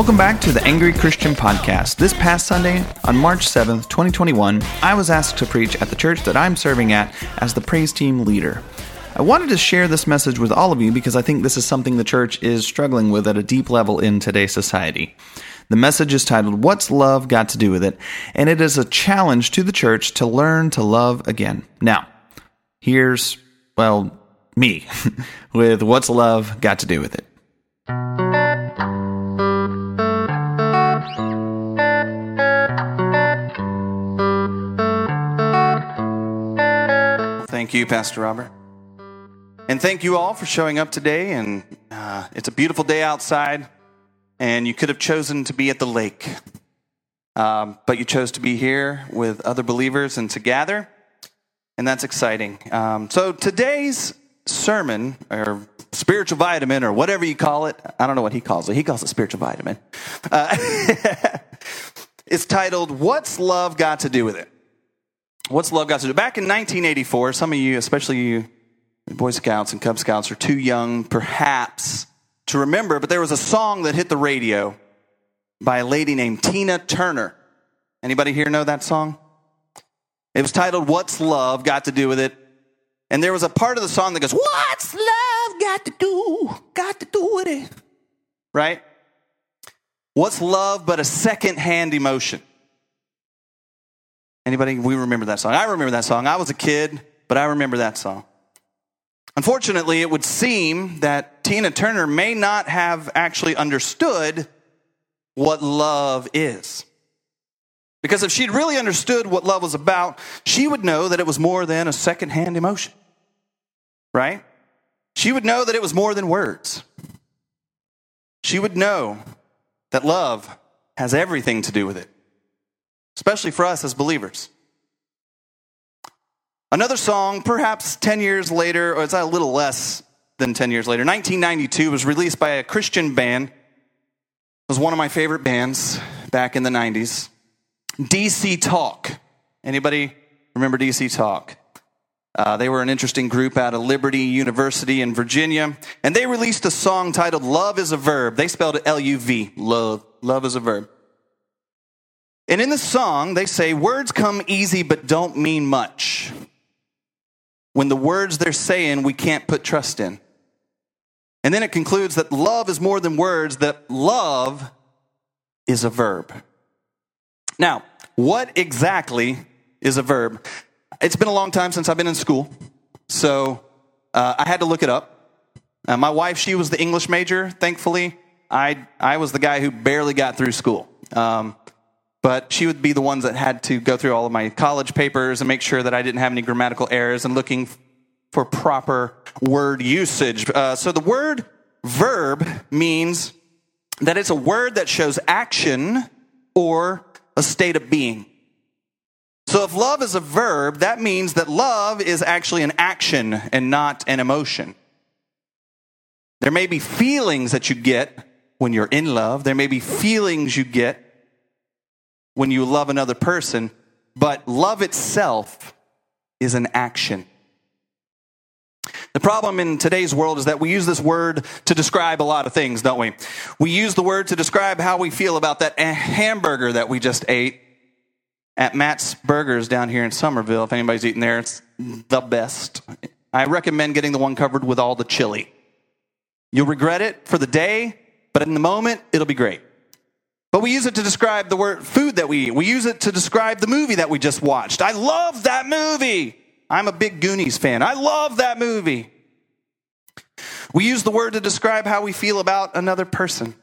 Welcome back to the Angry Christian Podcast. This past Sunday, on March 7th, 2021, I was asked to preach at the church that I'm serving at as the praise team leader. I wanted to share this message with all of you because I think this is something the church is struggling with at a deep level in today's society. The message is titled, What's Love Got to Do with It? And it is a challenge to the church to learn to love again. Now, here's, well, me with What's Love Got to Do with It? Thank you, Pastor Robert. And thank you all for showing up today. And uh, it's a beautiful day outside, and you could have chosen to be at the lake. Um, but you chose to be here with other believers and to gather, and that's exciting. Um, so today's sermon, or spiritual vitamin, or whatever you call it, I don't know what he calls it. He calls it spiritual vitamin. Uh, it's titled, What's Love Got to Do with It? What's love got to do? Back in 1984, some of you, especially you Boy Scouts and Cub Scouts, are too young, perhaps, to remember, but there was a song that hit the radio by a lady named Tina Turner. Anybody here know that song? It was titled What's Love Got to Do with It? And there was a part of the song that goes, What's love got to do? Got to do with it? Right? What's love but a second-hand emotion? Anybody? We remember that song. I remember that song. I was a kid, but I remember that song. Unfortunately, it would seem that Tina Turner may not have actually understood what love is. Because if she'd really understood what love was about, she would know that it was more than a secondhand emotion. Right? She would know that it was more than words. She would know that love has everything to do with it especially for us as believers. Another song, perhaps 10 years later, or it's a little less than 10 years later, 1992 was released by a Christian band. It was one of my favorite bands back in the 90s. DC Talk. Anybody remember DC Talk? Uh, they were an interesting group out of Liberty University in Virginia, and they released a song titled Love is a Verb. They spelled it L U V, love. Love is a verb. And in the song, they say, words come easy but don't mean much. When the words they're saying, we can't put trust in. And then it concludes that love is more than words, that love is a verb. Now, what exactly is a verb? It's been a long time since I've been in school, so uh, I had to look it up. Uh, my wife, she was the English major. Thankfully, I, I was the guy who barely got through school. Um, but she would be the ones that had to go through all of my college papers and make sure that I didn't have any grammatical errors and looking for proper word usage. Uh, so the word verb means that it's a word that shows action or a state of being. So if love is a verb, that means that love is actually an action and not an emotion. There may be feelings that you get when you're in love. There may be feelings you get when you love another person, but love itself is an action. The problem in today's world is that we use this word to describe a lot of things, don't we? We use the word to describe how we feel about that hamburger that we just ate at Matt's Burgers down here in Somerville. If anybody's eating there, it's the best. I recommend getting the one covered with all the chili. You'll regret it for the day, but in the moment, it'll be great. But we use it to describe the word food that we eat. We use it to describe the movie that we just watched. I love that movie. I'm a big Goonies fan. I love that movie. We use the word to describe how we feel about another person.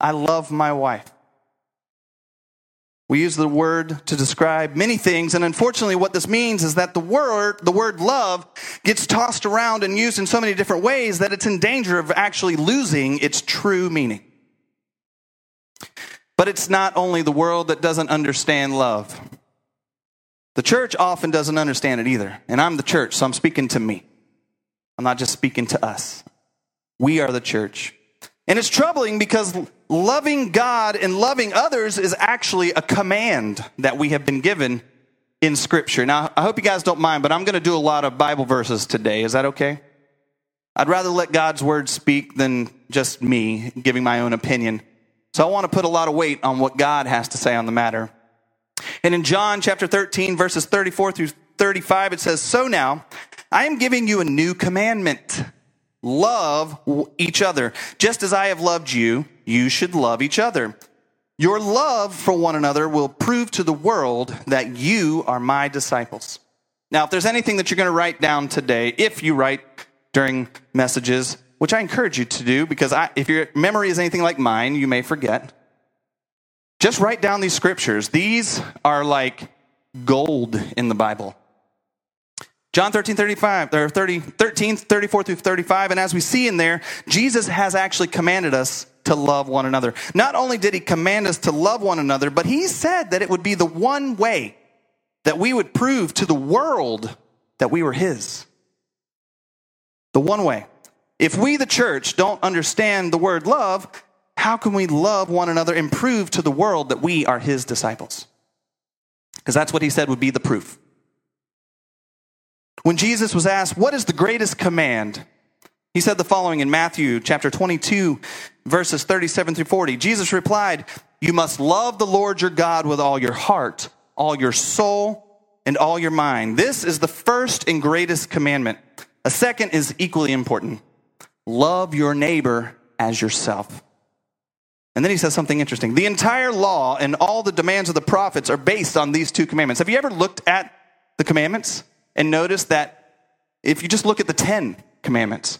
I love my wife. We use the word to describe many things, and unfortunately, what this means is that the word, the word love, gets tossed around and used in so many different ways that it's in danger of actually losing its true meaning. But it's not only the world that doesn't understand love. The church often doesn't understand it either. And I'm the church, so I'm speaking to me. I'm not just speaking to us. We are the church. And it's troubling because loving God and loving others is actually a command that we have been given in Scripture. Now, I hope you guys don't mind, but I'm going to do a lot of Bible verses today. Is that okay? I'd rather let God's word speak than just me giving my own opinion. So I want to put a lot of weight on what God has to say on the matter. And in John chapter 13, verses 34 through 35, it says, So now I am giving you a new commandment. Love each other. Just as I have loved you, you should love each other. Your love for one another will prove to the world that you are my disciples. Now, if there's anything that you're going to write down today, if you write during messages, which I encourage you to do because I, if your memory is anything like mine, you may forget. Just write down these scriptures. These are like gold in the Bible. John 13, 35, or 30, 13, 34 through 35. And as we see in there, Jesus has actually commanded us to love one another. Not only did he command us to love one another, but he said that it would be the one way that we would prove to the world that we were his. The one way. If we, the church, don't understand the word love, how can we love one another and prove to the world that we are his disciples? Because that's what he said would be the proof. When Jesus was asked, What is the greatest command? He said the following in Matthew chapter 22, verses 37 through 40. Jesus replied, You must love the Lord your God with all your heart, all your soul, and all your mind. This is the first and greatest commandment. A second is equally important love your neighbor as yourself. And then he says something interesting. The entire law and all the demands of the prophets are based on these two commandments. Have you ever looked at the commandments and noticed that if you just look at the 10 commandments,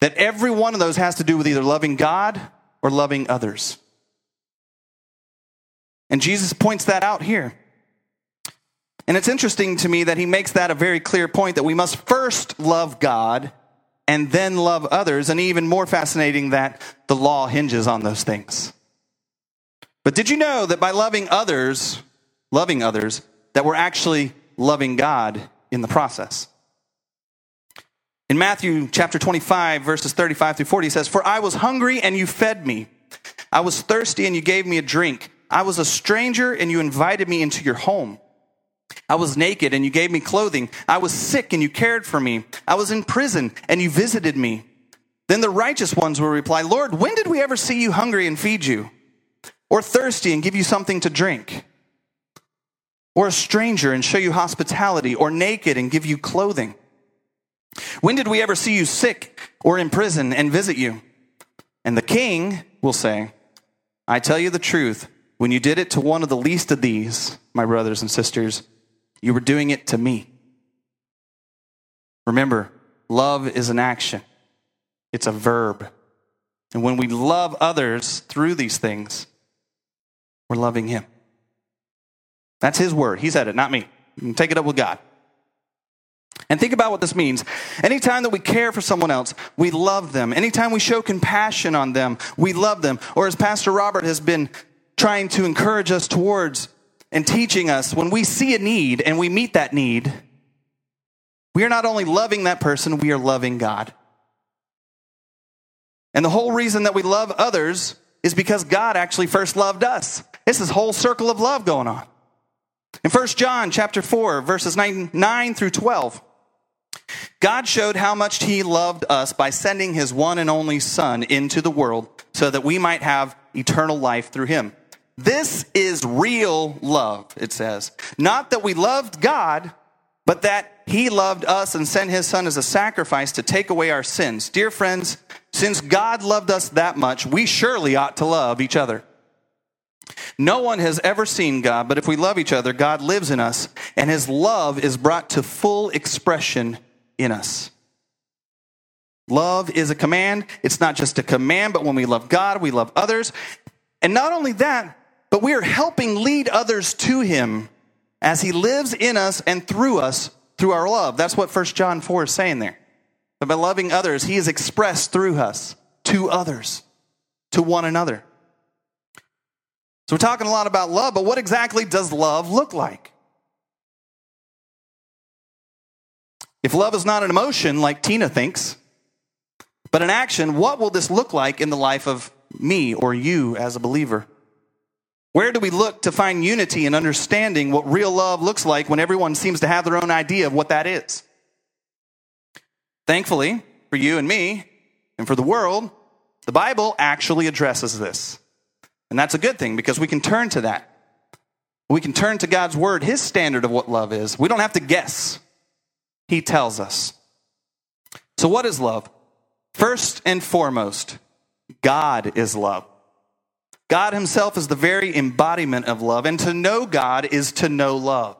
that every one of those has to do with either loving God or loving others? And Jesus points that out here. And it's interesting to me that he makes that a very clear point that we must first love God and then love others. And even more fascinating that the law hinges on those things. But did you know that by loving others, loving others, that we're actually loving God in the process? In Matthew chapter 25, verses 35 through 40, he says, For I was hungry and you fed me. I was thirsty and you gave me a drink. I was a stranger and you invited me into your home. I was naked and you gave me clothing. I was sick and you cared for me. I was in prison and you visited me. Then the righteous ones will reply, Lord, when did we ever see you hungry and feed you? Or thirsty and give you something to drink? Or a stranger and show you hospitality? Or naked and give you clothing? When did we ever see you sick or in prison and visit you? And the king will say, I tell you the truth, when you did it to one of the least of these, my brothers and sisters, you were doing it to me. Remember, love is an action, it's a verb. And when we love others through these things, we're loving Him. That's His word. He said it, not me. Take it up with God. And think about what this means. Anytime that we care for someone else, we love them. Anytime we show compassion on them, we love them. Or as Pastor Robert has been trying to encourage us towards, and teaching us when we see a need and we meet that need, we are not only loving that person, we are loving God. And the whole reason that we love others is because God actually first loved us. This is whole circle of love going on. In 1 John chapter 4, verses 9, 9 through 12, God showed how much he loved us by sending his one and only Son into the world so that we might have eternal life through him. This is real love, it says. Not that we loved God, but that he loved us and sent his son as a sacrifice to take away our sins. Dear friends, since God loved us that much, we surely ought to love each other. No one has ever seen God, but if we love each other, God lives in us, and his love is brought to full expression in us. Love is a command. It's not just a command, but when we love God, we love others. And not only that, but we are helping lead others to him as he lives in us and through us through our love. That's what 1 John 4 is saying there. But by loving others, he is expressed through us to others, to one another. So we're talking a lot about love, but what exactly does love look like? If love is not an emotion like Tina thinks, but an action, what will this look like in the life of me or you as a believer? Where do we look to find unity and understanding what real love looks like when everyone seems to have their own idea of what that is? Thankfully, for you and me, and for the world, the Bible actually addresses this. And that's a good thing because we can turn to that. We can turn to God's word, his standard of what love is. We don't have to guess. He tells us. So, what is love? First and foremost, God is love. God himself is the very embodiment of love, and to know God is to know love.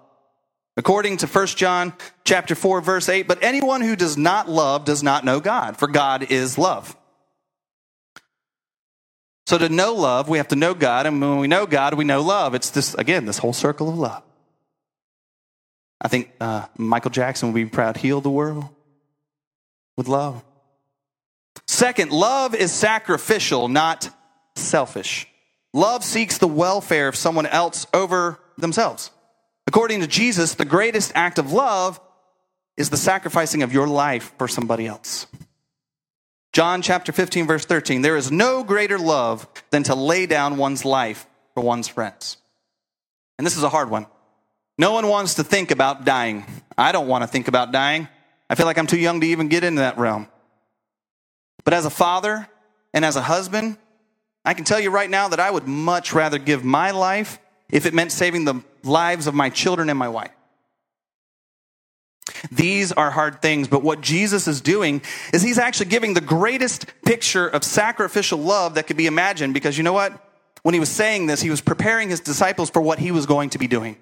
According to 1 John chapter 4 verse 8, but anyone who does not love does not know God, for God is love. So to know love, we have to know God, and when we know God, we know love. It's this again, this whole circle of love. I think uh, Michael Jackson would be proud, heal the world with love. Second, love is sacrificial, not selfish. Love seeks the welfare of someone else over themselves. According to Jesus, the greatest act of love is the sacrificing of your life for somebody else. John chapter 15, verse 13 there is no greater love than to lay down one's life for one's friends. And this is a hard one. No one wants to think about dying. I don't want to think about dying. I feel like I'm too young to even get into that realm. But as a father and as a husband, I can tell you right now that I would much rather give my life if it meant saving the lives of my children and my wife. These are hard things, but what Jesus is doing is he's actually giving the greatest picture of sacrificial love that could be imagined because you know what? When he was saying this, he was preparing his disciples for what he was going to be doing.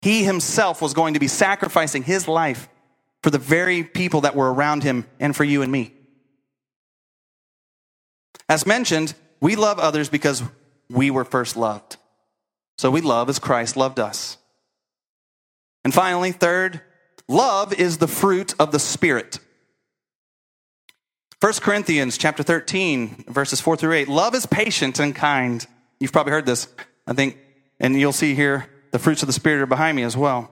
He himself was going to be sacrificing his life for the very people that were around him and for you and me. As mentioned, we love others because we were first loved. So we love as Christ loved us. And finally, third, love is the fruit of the Spirit. 1 Corinthians chapter 13, verses 4 through 8. Love is patient and kind. You've probably heard this, I think, and you'll see here the fruits of the Spirit are behind me as well.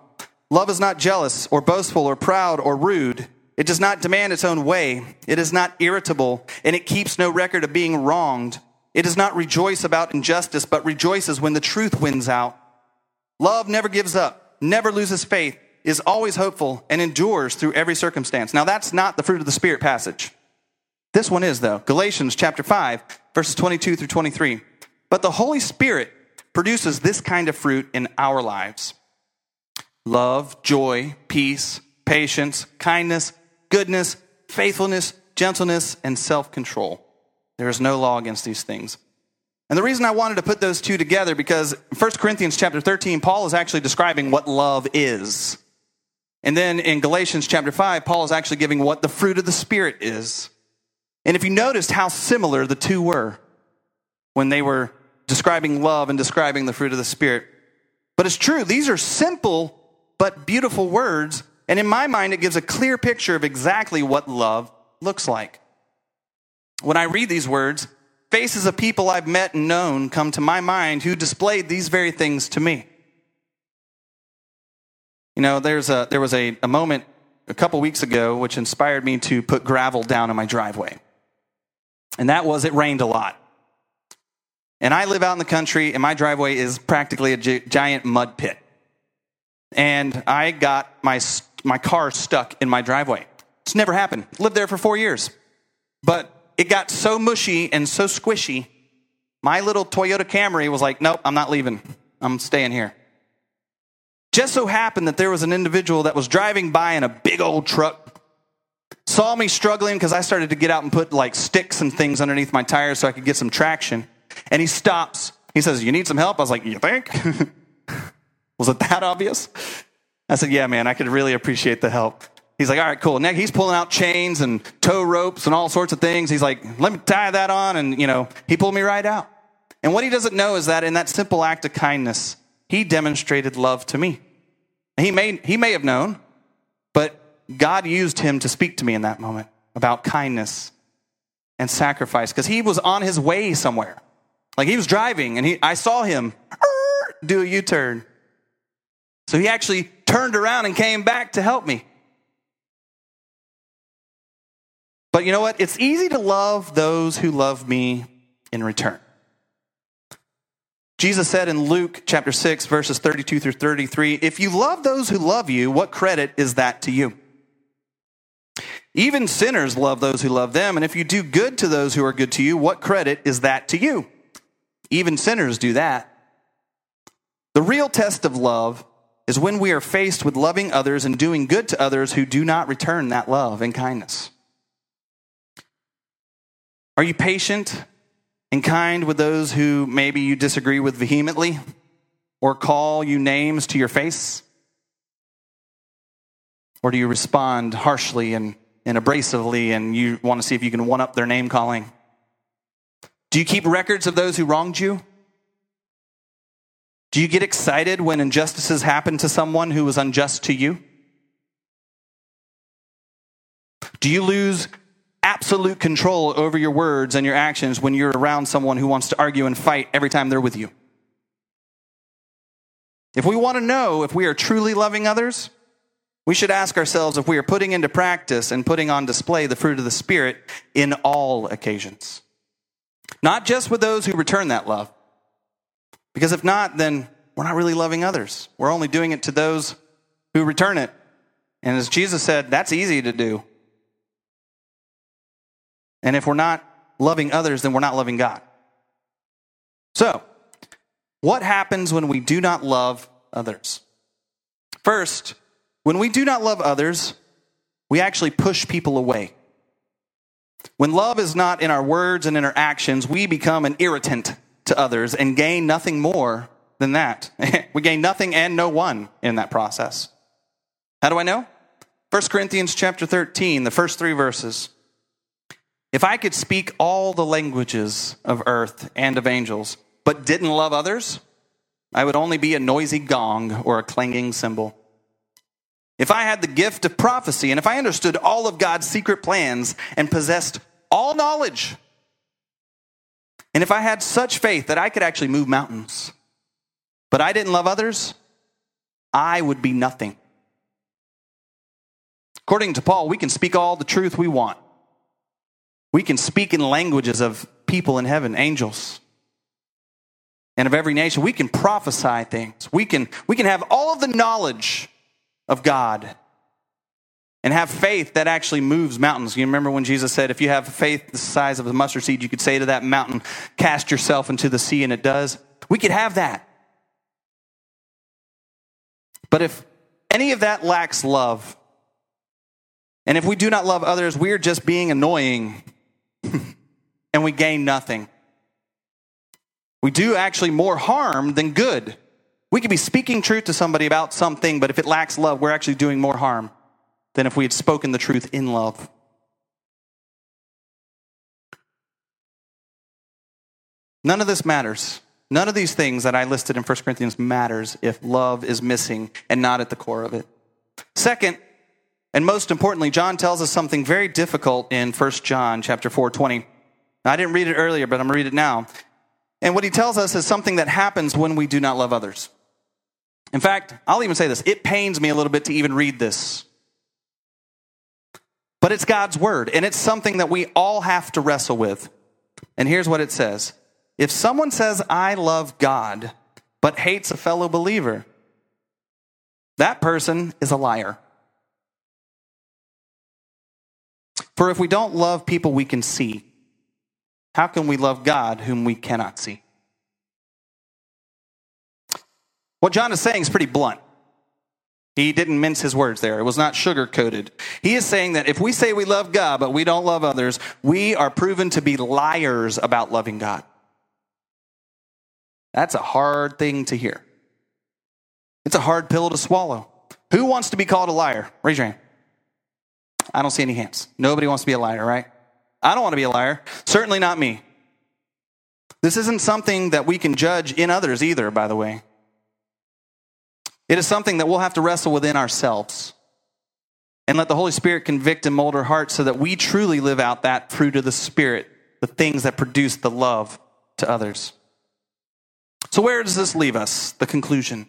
Love is not jealous or boastful or proud or rude. It does not demand its own way. It is not irritable, and it keeps no record of being wronged. It does not rejoice about injustice, but rejoices when the truth wins out. Love never gives up, never loses faith, is always hopeful, and endures through every circumstance. Now, that's not the fruit of the Spirit passage. This one is, though. Galatians chapter 5, verses 22 through 23. But the Holy Spirit produces this kind of fruit in our lives love, joy, peace, patience, kindness, goodness, faithfulness, gentleness, and self control. There is no law against these things. And the reason I wanted to put those two together because 1 Corinthians chapter 13 Paul is actually describing what love is. And then in Galatians chapter 5 Paul is actually giving what the fruit of the spirit is. And if you noticed how similar the two were when they were describing love and describing the fruit of the spirit. But it's true, these are simple but beautiful words, and in my mind it gives a clear picture of exactly what love looks like. When I read these words, faces of people I've met and known come to my mind who displayed these very things to me. You know, there's a, there was a, a moment a couple weeks ago which inspired me to put gravel down in my driveway. And that was it rained a lot. And I live out in the country, and my driveway is practically a gi- giant mud pit. And I got my, my car stuck in my driveway. It's never happened. Lived there for four years. But it got so mushy and so squishy, my little Toyota Camry was like, nope, I'm not leaving. I'm staying here. Just so happened that there was an individual that was driving by in a big old truck, saw me struggling because I started to get out and put like sticks and things underneath my tires so I could get some traction. And he stops. He says, You need some help? I was like, You think? was it that obvious? I said, Yeah, man, I could really appreciate the help. He's like, all right, cool. Now he's pulling out chains and tow ropes and all sorts of things. He's like, let me tie that on. And, you know, he pulled me right out. And what he doesn't know is that in that simple act of kindness, he demonstrated love to me. He may, he may have known, but God used him to speak to me in that moment about kindness and sacrifice because he was on his way somewhere. Like he was driving and he, I saw him do a U turn. So he actually turned around and came back to help me. But you know what? It's easy to love those who love me in return. Jesus said in Luke chapter 6, verses 32 through 33 If you love those who love you, what credit is that to you? Even sinners love those who love them. And if you do good to those who are good to you, what credit is that to you? Even sinners do that. The real test of love is when we are faced with loving others and doing good to others who do not return that love and kindness. Are you patient and kind with those who maybe you disagree with vehemently or call you names to your face? Or do you respond harshly and, and abrasively and you want to see if you can one up their name calling? Do you keep records of those who wronged you? Do you get excited when injustices happen to someone who was unjust to you? Do you lose absolute control over your words and your actions when you're around someone who wants to argue and fight every time they're with you? If we want to know if we are truly loving others, we should ask ourselves if we are putting into practice and putting on display the fruit of the Spirit in all occasions. Not just with those who return that love, because if not, then we're not really loving others. We're only doing it to those who return it. And as Jesus said, that's easy to do. And if we're not loving others, then we're not loving God. So, what happens when we do not love others? First, when we do not love others, we actually push people away. When love is not in our words and in our actions, we become an irritant to others and gain nothing more than that. we gain nothing and no one in that process. How do I know? 1 Corinthians chapter 13, the first three verses. If I could speak all the languages of earth and of angels, but didn't love others, I would only be a noisy gong or a clanging cymbal. If I had the gift of prophecy and if I understood all of God's secret plans and possessed all knowledge, and if I had such faith that I could actually move mountains, but I didn't love others, I would be nothing. According to Paul, we can speak all the truth we want. We can speak in languages of people in heaven, angels, and of every nation. We can prophesy things. We can, we can have all of the knowledge of God and have faith that actually moves mountains. You remember when Jesus said, if you have faith the size of a mustard seed, you could say to that mountain, cast yourself into the sea, and it does? We could have that. But if any of that lacks love, and if we do not love others, we are just being annoying and we gain nothing. We do actually more harm than good. We could be speaking truth to somebody about something, but if it lacks love, we're actually doing more harm than if we had spoken the truth in love. None of this matters. None of these things that I listed in 1 Corinthians matters if love is missing and not at the core of it. Second, and most importantly, John tells us something very difficult in 1 John chapter 4, 20. I didn't read it earlier, but I'm going to read it now. And what he tells us is something that happens when we do not love others. In fact, I'll even say this it pains me a little bit to even read this. But it's God's word, and it's something that we all have to wrestle with. And here's what it says If someone says, I love God, but hates a fellow believer, that person is a liar. For if we don't love people we can see, how can we love God whom we cannot see? What John is saying is pretty blunt. He didn't mince his words there. It was not sugar coated. He is saying that if we say we love God, but we don't love others, we are proven to be liars about loving God. That's a hard thing to hear. It's a hard pill to swallow. Who wants to be called a liar? Raise your hand. I don't see any hands. Nobody wants to be a liar, right? I don't want to be a liar. Certainly not me. This isn't something that we can judge in others either, by the way. It is something that we'll have to wrestle within ourselves and let the Holy Spirit convict and mold our hearts so that we truly live out that fruit of the Spirit, the things that produce the love to others. So, where does this leave us? The conclusion.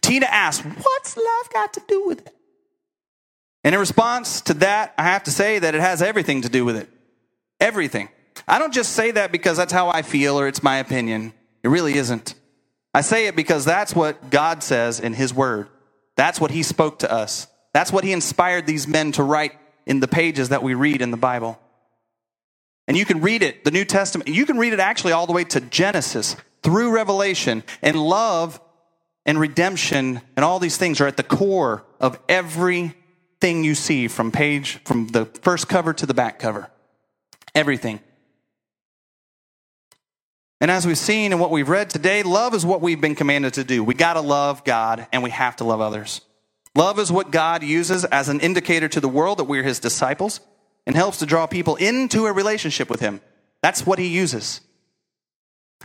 Tina asks, What's love got to do with it? And in response to that, I have to say that it has everything to do with it. Everything. I don't just say that because that's how I feel or it's my opinion. It really isn't. I say it because that's what God says in His Word. That's what He spoke to us. That's what He inspired these men to write in the pages that we read in the Bible. And you can read it, the New Testament, you can read it actually all the way to Genesis. through revelation. And love and redemption and all these things are at the core of everything you see from page from the first cover to the back cover. Everything. And as we've seen and what we've read today, love is what we've been commanded to do. We got to love God and we have to love others. Love is what God uses as an indicator to the world that we're his disciples and helps to draw people into a relationship with him. That's what he uses.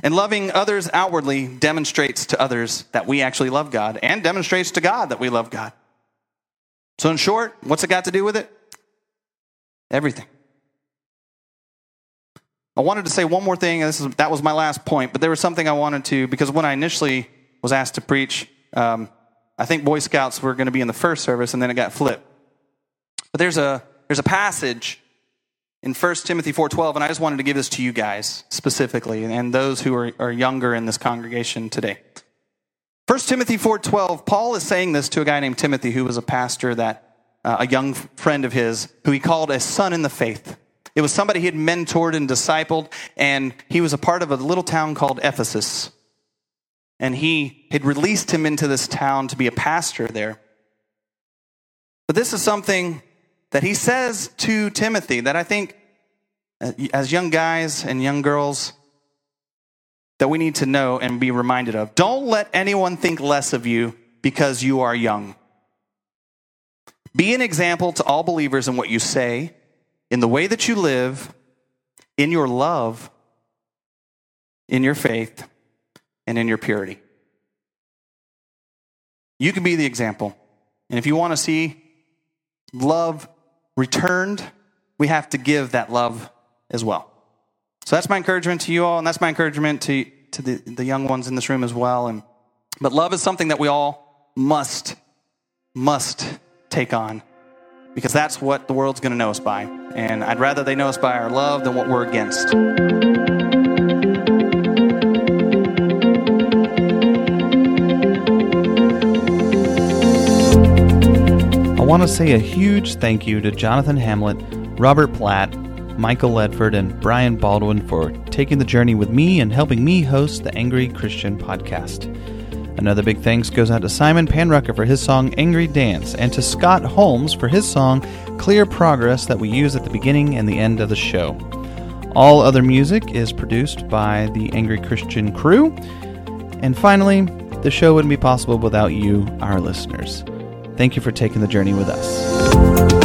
And loving others outwardly demonstrates to others that we actually love God and demonstrates to God that we love God. So, in short, what's it got to do with it? Everything. I wanted to say one more thing. This is, that was my last point, but there was something I wanted to, because when I initially was asked to preach, um, I think Boy Scouts were going to be in the first service, and then it got flipped. But there's a, there's a passage in 1 Timothy 4.12, and I just wanted to give this to you guys specifically, and those who are, are younger in this congregation today. 1 Timothy 4.12, Paul is saying this to a guy named Timothy, who was a pastor that, uh, a young friend of his, who he called a son in the faith. It was somebody he had mentored and discipled, and he was a part of a little town called Ephesus. And he had released him into this town to be a pastor there. But this is something that he says to Timothy that I think, uh, as young guys and young girls, that we need to know and be reminded of. Don't let anyone think less of you because you are young. Be an example to all believers in what you say, in the way that you live, in your love, in your faith, and in your purity. You can be the example. And if you want to see love returned, we have to give that love as well. So that's my encouragement to you all, and that's my encouragement to, to the, the young ones in this room as well. And, but love is something that we all must, must take on because that's what the world's going to know us by. And I'd rather they know us by our love than what we're against. I want to say a huge thank you to Jonathan Hamlet, Robert Platt, Michael Ledford, and Brian Baldwin for taking the journey with me and helping me host the Angry Christian podcast. Another big thanks goes out to Simon Panrucker for his song Angry Dance, and to Scott Holmes for his song Clear Progress that we use at the beginning and the end of the show. All other music is produced by the Angry Christian crew. And finally, the show wouldn't be possible without you, our listeners. Thank you for taking the journey with us.